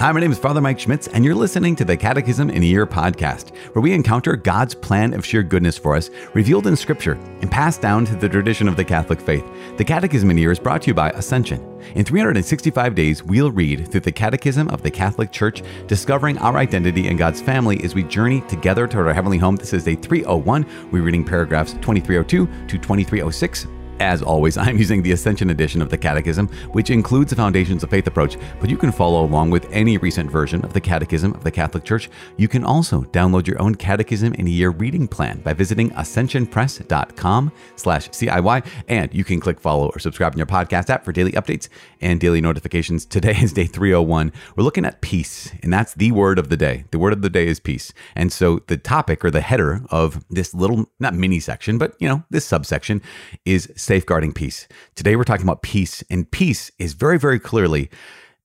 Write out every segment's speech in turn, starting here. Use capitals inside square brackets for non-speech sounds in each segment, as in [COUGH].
Hi, my name is Father Mike Schmitz, and you're listening to the Catechism in a Year podcast, where we encounter God's plan of sheer goodness for us, revealed in Scripture and passed down to the tradition of the Catholic faith. The Catechism in a Year is brought to you by Ascension. In 365 days, we'll read through the Catechism of the Catholic Church, discovering our identity in God's family as we journey together toward our heavenly home. This is day 301. We're reading paragraphs 2302 to 2306. As always, [LAUGHS] I'm using the Ascension edition of the Catechism, which includes the Foundations of Faith approach, but you can follow along with any recent version of the Catechism of the Catholic Church. You can also download your own Catechism in a Year reading plan by visiting ascensionpress.com slash CIY, and you can click follow or subscribe in your podcast app for daily updates and daily notifications. Today is day 301. We're looking at peace, and that's the word of the day. The word of the day is peace. And so the topic or the header of this little, not mini section, but, you know, this subsection is safeguarding peace. Today we're talking about peace, and peace is very, very clearly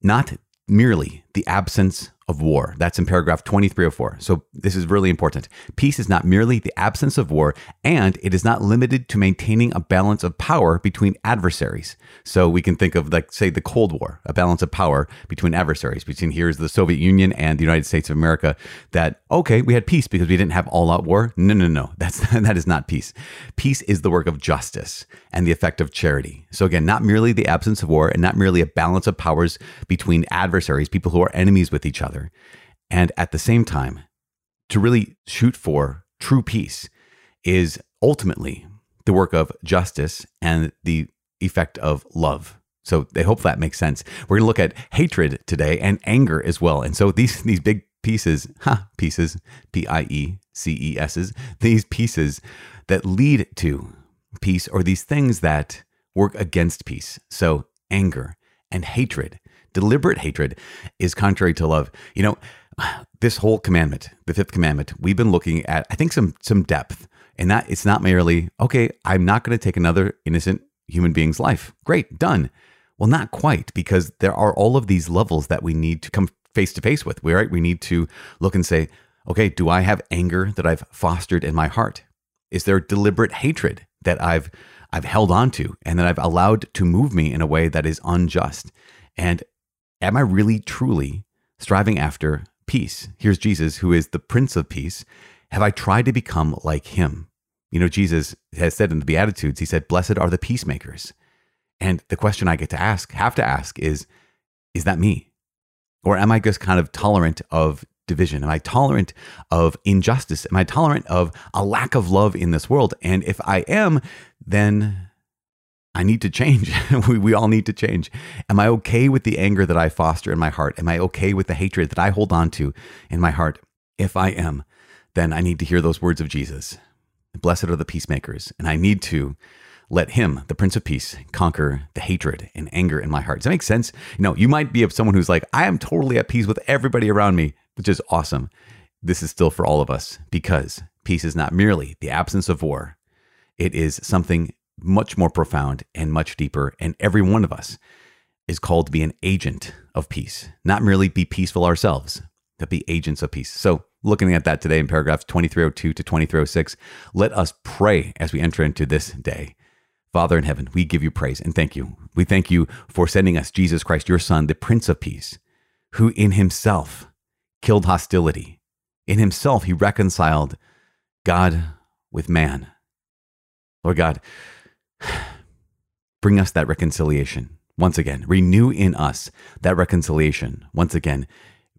not merely the absence of war. That's in paragraph 2304. So this is really important. Peace is not merely the absence of war, and it is not limited to maintaining a balance of power between adversaries. So we can think of like say the Cold War, a balance of power between adversaries. Between here's the Soviet Union and the United States of America. That okay, we had peace because we didn't have all-out war. No, no, no. That's [LAUGHS] that is not peace. Peace is the work of justice and the effect of charity. So again, not merely the absence of war and not merely a balance of powers between adversaries, people who are enemies with each other. And at the same time, to really shoot for true peace is ultimately the work of justice and the effect of love. So they hope that makes sense. We're going to look at hatred today and anger as well. And so these [LAUGHS] these big pieces, huh, pieces, P I E C E these pieces that lead to peace or these things that work against peace. So anger and hatred Deliberate hatred is contrary to love. You know, this whole commandment, the fifth commandment, we've been looking at, I think, some some depth. And that it's not merely, okay, I'm not going to take another innocent human being's life. Great, done. Well, not quite, because there are all of these levels that we need to come face to face with. We right? We need to look and say, okay, do I have anger that I've fostered in my heart? Is there deliberate hatred that I've I've held on to and that I've allowed to move me in a way that is unjust? And Am I really truly striving after peace? Here's Jesus, who is the Prince of Peace. Have I tried to become like him? You know, Jesus has said in the Beatitudes, he said, Blessed are the peacemakers. And the question I get to ask, have to ask, is Is that me? Or am I just kind of tolerant of division? Am I tolerant of injustice? Am I tolerant of a lack of love in this world? And if I am, then I need to change. [LAUGHS] we, we all need to change. Am I okay with the anger that I foster in my heart? Am I okay with the hatred that I hold on to in my heart? If I am, then I need to hear those words of Jesus. Blessed are the peacemakers. And I need to let him, the Prince of Peace, conquer the hatred and anger in my heart. Does that make sense? You know, you might be of someone who's like, I am totally at peace with everybody around me, which is awesome. This is still for all of us because peace is not merely the absence of war. It is something much more profound and much deeper. And every one of us is called to be an agent of peace, not merely be peaceful ourselves, but be agents of peace. So, looking at that today in paragraphs 2302 to 2306, let us pray as we enter into this day. Father in heaven, we give you praise and thank you. We thank you for sending us Jesus Christ, your Son, the Prince of Peace, who in himself killed hostility. In himself, he reconciled God with man. Lord God, [SIGHS] Bring us that reconciliation once again. Renew in us that reconciliation once again.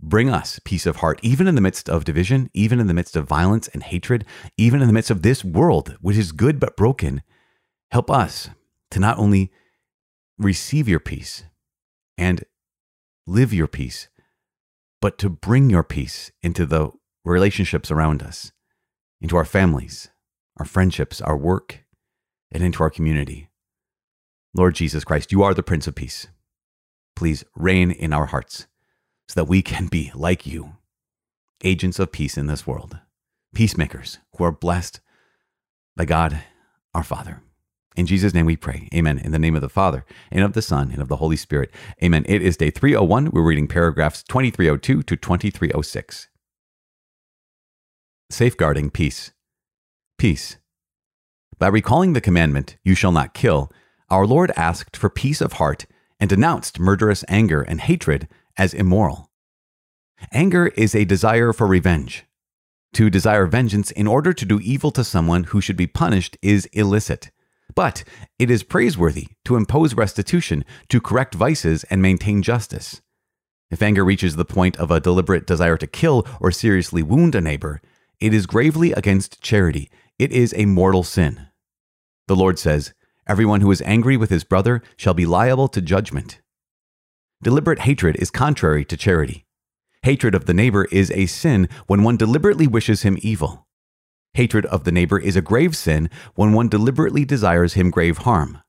Bring us peace of heart, even in the midst of division, even in the midst of violence and hatred, even in the midst of this world, which is good but broken. Help us to not only receive your peace and live your peace, but to bring your peace into the relationships around us, into our families, our friendships, our work, and into our community. Lord Jesus Christ, you are the Prince of Peace. Please reign in our hearts so that we can be like you, agents of peace in this world, peacemakers who are blessed by God our Father. In Jesus' name we pray. Amen. In the name of the Father, and of the Son, and of the Holy Spirit. Amen. It is day 301. We're reading paragraphs 2302 to 2306. Safeguarding peace. Peace by recalling the commandment, You shall not kill, our Lord asked for peace of heart and denounced murderous anger and hatred as immoral. Anger is a desire for revenge. To desire vengeance in order to do evil to someone who should be punished is illicit. But it is praiseworthy to impose restitution, to correct vices, and maintain justice. If anger reaches the point of a deliberate desire to kill or seriously wound a neighbor, it is gravely against charity. It is a mortal sin. The Lord says, Everyone who is angry with his brother shall be liable to judgment. Deliberate hatred is contrary to charity. Hatred of the neighbor is a sin when one deliberately wishes him evil. Hatred of the neighbor is a grave sin when one deliberately desires him grave harm.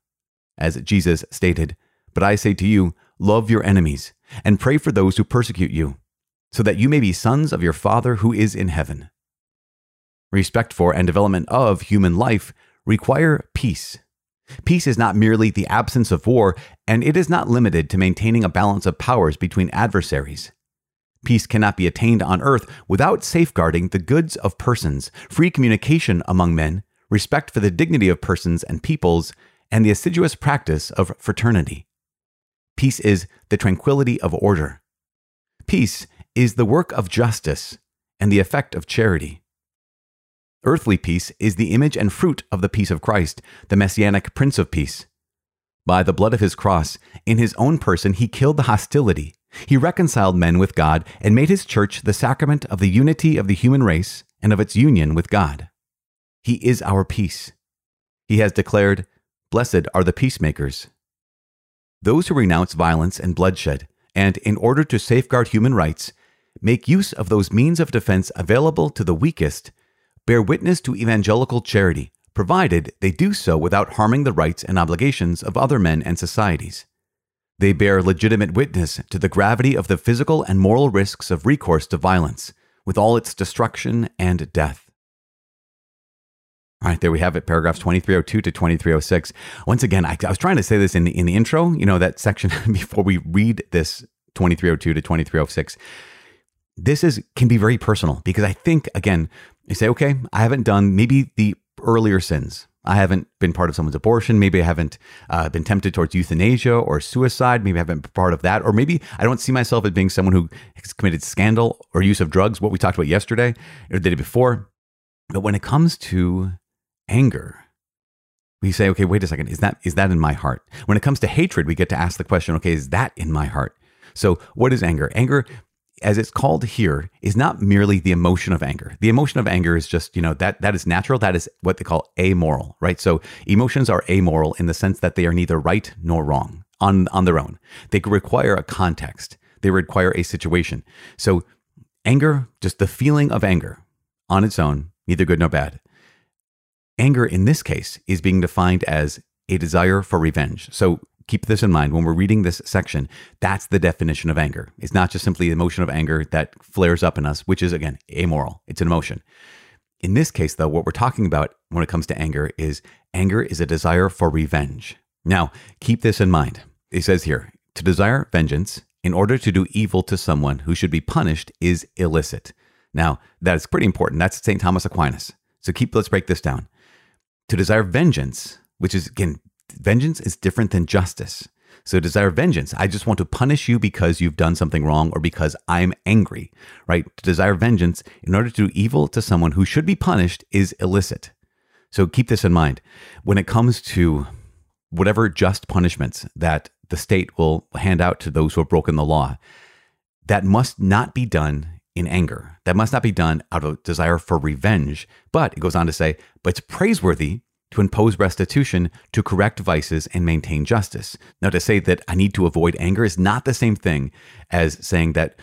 As Jesus stated, But I say to you, love your enemies, and pray for those who persecute you, so that you may be sons of your Father who is in heaven. Respect for and development of human life require peace. Peace is not merely the absence of war, and it is not limited to maintaining a balance of powers between adversaries. Peace cannot be attained on earth without safeguarding the goods of persons, free communication among men, respect for the dignity of persons and peoples, and the assiduous practice of fraternity. Peace is the tranquility of order. Peace is the work of justice and the effect of charity. Earthly peace is the image and fruit of the peace of Christ, the messianic Prince of Peace. By the blood of his cross, in his own person, he killed the hostility. He reconciled men with God and made his church the sacrament of the unity of the human race and of its union with God. He is our peace. He has declared, Blessed are the peacemakers, those who renounce violence and bloodshed, and, in order to safeguard human rights, make use of those means of defense available to the weakest, bear witness to evangelical charity, provided they do so without harming the rights and obligations of other men and societies. They bear legitimate witness to the gravity of the physical and moral risks of recourse to violence, with all its destruction and death. All right, there we have it, paragraphs 2302 to 2306. Once again, I, I, was trying to say this in the, in the intro, you know, that section [LAUGHS] before we read this 2302 to 2306. This is can be very personal because I think again, you say, okay, I haven't done maybe the earlier sins. I haven't been part of someone's abortion. Maybe I haven't uh, been tempted towards euthanasia or suicide. Maybe I haven't been part of that. Or maybe I don't see myself as being someone who has committed scandal or use of drugs, what we talked about yesterday or the day before. But when it comes to anger, we say, okay, wait a second, is that is that in my heart? When it comes to hatred, we get to ask the question, okay, is that in my heart? So, what is anger? Anger, as it's called here, is not merely the emotion of anger. The emotion of anger is just, you know, that that is natural. That is what they call amoral, right? So, emotions are amoral in the sense that they are neither right nor wrong on on their own. They require a context. They require a situation. So, anger, just the feeling of anger on its own, neither good nor bad Anger in this case is being defined as a desire for revenge. So keep this in mind when we're reading this section. That's the definition of anger. It's not just simply the emotion of anger that flares up in us, which is, again, amoral. It's an emotion. In this case, though, what we're talking about when it comes to anger is anger is a desire for revenge. Now, keep this in mind. It says here to desire vengeance in order to do evil to someone who should be punished is illicit. Now, that's pretty important. That's St. Thomas Aquinas. So keep, let's break this down. To desire vengeance, which is again, vengeance is different than justice. So desire vengeance. I just want to punish you because you've done something wrong or because I'm angry, right? To desire vengeance in order to do evil to someone who should be punished is illicit. So keep this in mind. When it comes to whatever just punishments that the state will hand out to those who have broken the law, that must not be done in anger. That must not be done out of desire for revenge. But it goes on to say, but it's praiseworthy to impose restitution to correct vices and maintain justice. Now, to say that I need to avoid anger is not the same thing as saying that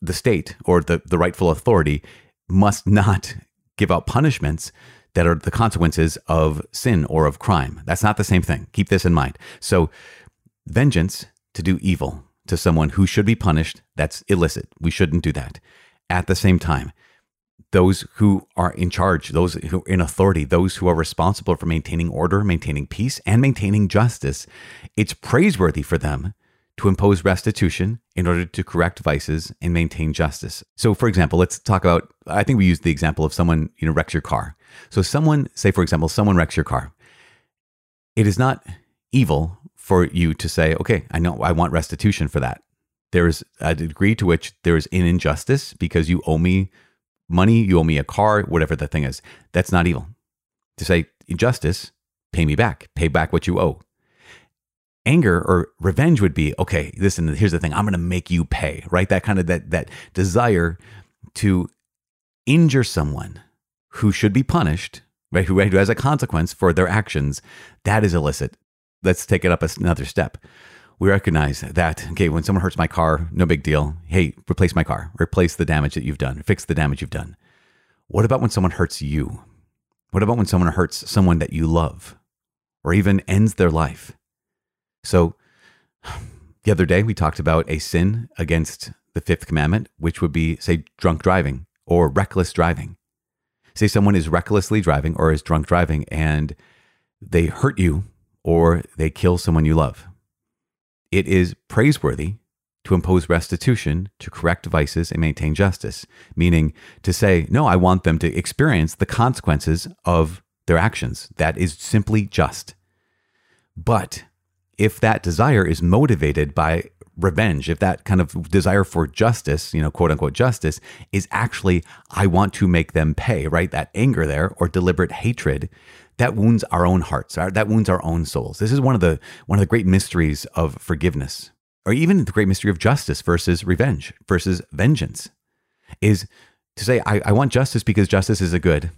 the state or the, the rightful authority must not give out punishments that are the consequences of sin or of crime. That's not the same thing. Keep this in mind. So, vengeance to do evil to someone who should be punished, that's illicit. We shouldn't do that at the same time, those who are in charge, those who are in authority, those who are responsible for maintaining order, maintaining peace, and maintaining justice, it's praiseworthy for them to impose restitution in order to correct vices and maintain justice. So for example, let's talk about I think we used the example of someone, you know, wrecks your car. So someone, say for example, someone wrecks your car. It is not evil for you to say, "Okay, I know I want restitution for that." there's a degree to which there's an injustice because you owe me money, you owe me a car, whatever the thing is. That's not evil. To say injustice, pay me back, pay back what you owe. Anger or revenge would be okay. Listen, here's the thing: I'm going to make you pay. Right? That kind of that that desire to injure someone who should be punished, right? Who, who has a consequence for their actions. That is illicit. Let's take it up another step we recognize that okay when someone hurts my car no big deal. Hey replace my car. Replace the damage that you've done. Fix the damage you've done. What about when someone hurts you? What about when someone hurts someone that you love or even ends their life? So the other day we talked about a sin against the fifth commandment which would be say drunk driving or reckless driving. Say someone is recklessly driving or is drunk driving and they hurt you or they kill someone you love it is praiseworthy to impose restitution, to correct vices, and maintain justice, meaning to say, no, I want them to experience the consequences of their actions. That is simply just. But if that desire is motivated by revenge, if that kind of desire for justice, you know, quote unquote justice, is actually, I want to make them pay, right? That anger there or deliberate hatred, that wounds our own hearts, that wounds our own souls. This is one of the one of the great mysteries of forgiveness, or even the great mystery of justice versus revenge versus vengeance, is to say I, I want justice because justice is a good.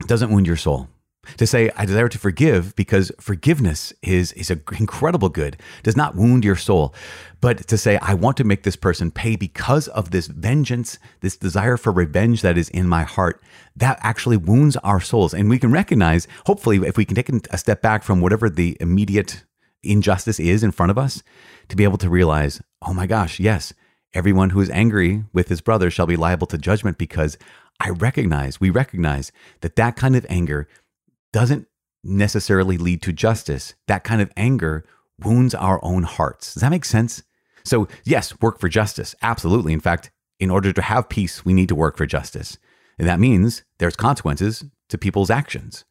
It doesn't wound your soul to say i desire to forgive because forgiveness is is an incredible good does not wound your soul. But to say i want to make this person pay because of this vengeance this desire for revenge that is in my heart that actually wounds our souls. And we can recognize hopefully if we can take a step back from whatever the immediate injustice is in front of us to be able to realize oh my gosh yes everyone who is angry with his brother shall be liable to judgment because I recognize, we recognize that that kind of anger doesn't necessarily lead to justice. That kind of anger wounds our own hearts. Does that make sense? So, yes, work for justice. Absolutely. In fact, in order to have peace, we need to work for justice. And that means there's consequences to people's actions.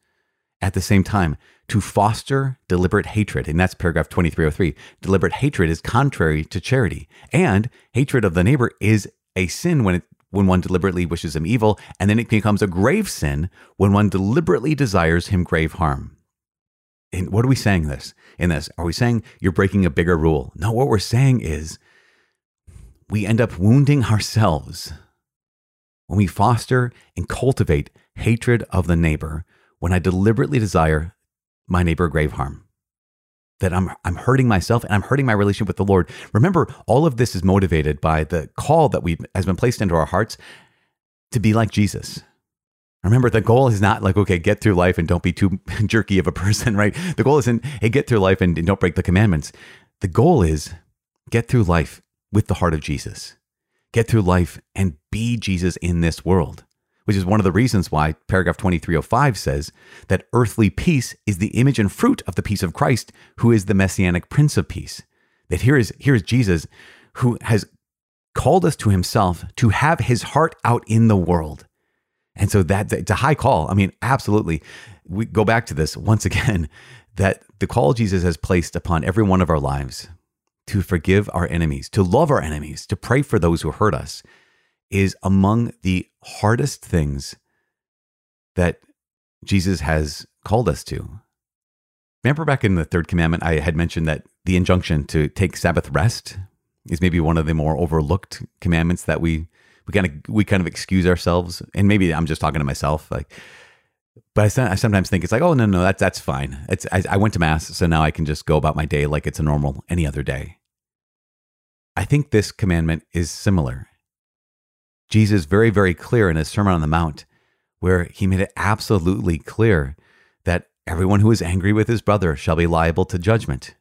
At the same time, to foster deliberate hatred, and that's paragraph 2303, deliberate hatred is contrary to charity. And hatred of the neighbor is a sin when it when one deliberately wishes him evil, and then it becomes a grave sin when one deliberately desires him grave harm. And what are we saying this in this? Are we saying you're breaking a bigger rule? No, what we're saying is we end up wounding ourselves when we foster and cultivate hatred of the neighbor when I deliberately desire my neighbor grave harm that I'm I'm hurting myself and I'm hurting my relationship with the Lord. Remember, all of this is motivated by the call that we has been placed into our hearts to be like Jesus. Remember, the goal is not like, okay, get through life and don't be too [LAUGHS] jerky of a person, right? The goal isn't, hey, get through life and don't break the commandments. The goal is get through life with the heart of Jesus. Get through life and be Jesus in this world which is one of the reasons why paragraph 2305 says that earthly peace is the image and fruit of the peace of Christ, who is the messianic prince of peace. That here is, here is Jesus who has called us to himself to have his heart out in the world. And so that it's a high call. I mean, absolutely. We go back to this once again [LAUGHS] that the call Jesus has placed upon every one of our lives to forgive our enemies, to love our enemies, to pray for those who hurt us, is among the hardest things that Jesus has called us to. Remember back in the third commandment, I had mentioned that the injunction to take Sabbath rest is maybe one of the more overlooked commandments that we we kind of we kind of excuse ourselves, and maybe I'm just talking to myself, like. But I, sometimes think it's like, oh no, no, that's that's fine. It's I, I went to mass, so now I can just go about my day like it's a normal any other day. I think this commandment is similar. Jesus very, very clear in his Sermon on the Mount, where he made it absolutely clear that everyone who is angry with his brother shall be liable to judgment.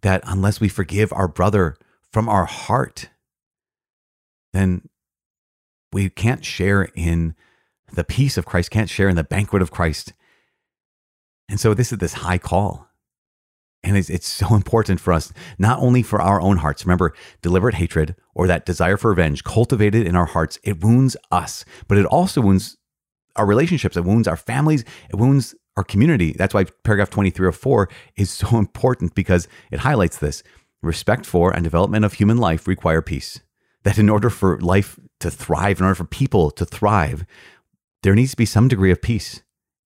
That unless we forgive our brother from our heart, then we can't share in the peace of Christ, can't share in the banquet of Christ. And so this is this high call. And it's, it's so important for us, not only for our own hearts. Remember, deliberate hatred or that desire for revenge cultivated in our hearts, it wounds us, but it also wounds our relationships. It wounds our families. It wounds our community. That's why paragraph 2304 is so [LAUGHS] important because it highlights this. respect for, and development of human life require peace. That in order for life to thrive, in order for people to thrive, there needs to be some degree of peace.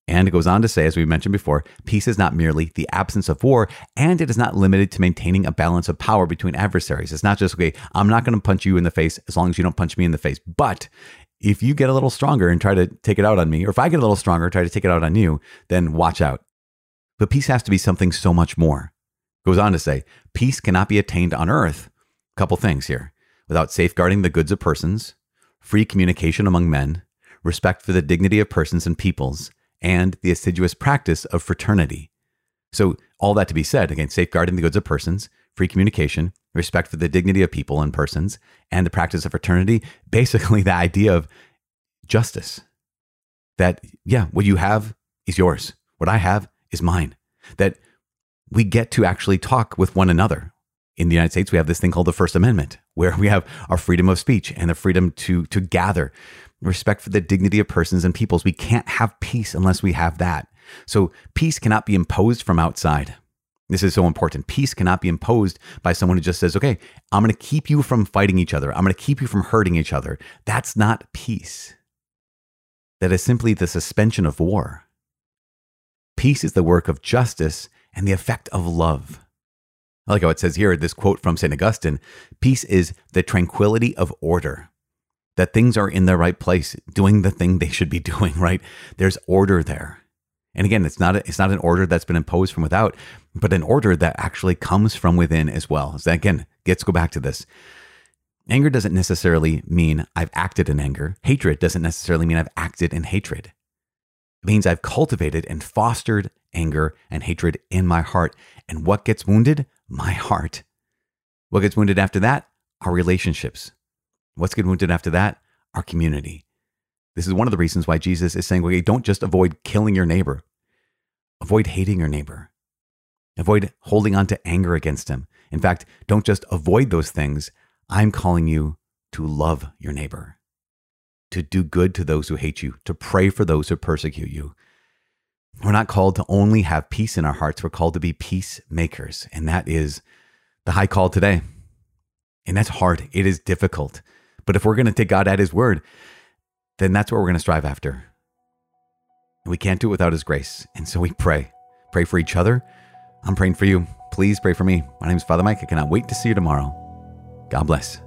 And it goes on to say, as we mentioned before, peace is not merely the absence of war, and it is not limited to maintaining a balance of power between adversaries. It's not just, okay, I'm not going to punch you in the face as long as you don't punch me in the face. But if you get a little stronger and try to take it out on me, or if I get a little stronger, try to take it out on you, then watch out. But peace has to be something so much more. Goes on to say, peace cannot be attained on earth. A couple things here without safeguarding the goods of persons, free communication among men, respect for the dignity of persons and peoples, and the assiduous practice of fraternity. So, all that to be said, again, safeguarding the goods of persons, free communication, respect for the dignity of people and persons, and the practice of fraternity, [LAUGHS] basically the idea of justice. That, yeah, what you have is yours. What I have is mine. That we get to actually talk with one another. In the United States, we have this thing called the First Amendment, where we have our freedom of speech and the freedom to, to gather, respect for the dignity of persons and peoples. We can't have peace unless we have that. So peace cannot be imposed from outside. This is so important. Peace cannot be imposed by someone who just says, okay, I'm going to keep you from fighting each other. I'm going to keep you from hurting each other. That's not peace. That is simply the suspension of war. Peace is the work of justice and the effect of love. I like how it says here, this quote from St. Augustine Peace is the tranquility of order, that things are in their right place, doing the thing they should be [LAUGHS] doing, right? There's order there. And again, it's not, a, it's not an order that's been imposed from without, but an order that actually comes from within as well. So again, let's go back to this. Anger doesn't necessarily mean I've acted in anger. Hatred doesn't necessarily mean I've acted in hatred. It means I've cultivated and fostered anger and hatred in my heart. And what gets wounded? My heart. What gets wounded after that? Our relationships. What's getting wounded after that? Our community. This is one of the reasons why Jesus is saying, okay, don't just avoid killing your neighbor, avoid hating your neighbor, avoid holding on to anger against him. In fact, don't just avoid those things. I'm calling you to love your neighbor to do good to those who hate you, to pray for those who persecute you. We're not called to only have peace in our hearts, we're called to be peacemakers. And that is the high call today. And that's hard, it is difficult. But if we're going to take God at His word, then that's what we're going to strive after. And we can't do it without His grace. And so we pray. Pray for each other. I'm praying for you. Please pray for me. My name is Father Mike. I cannot wait to see you tomorrow. God bless.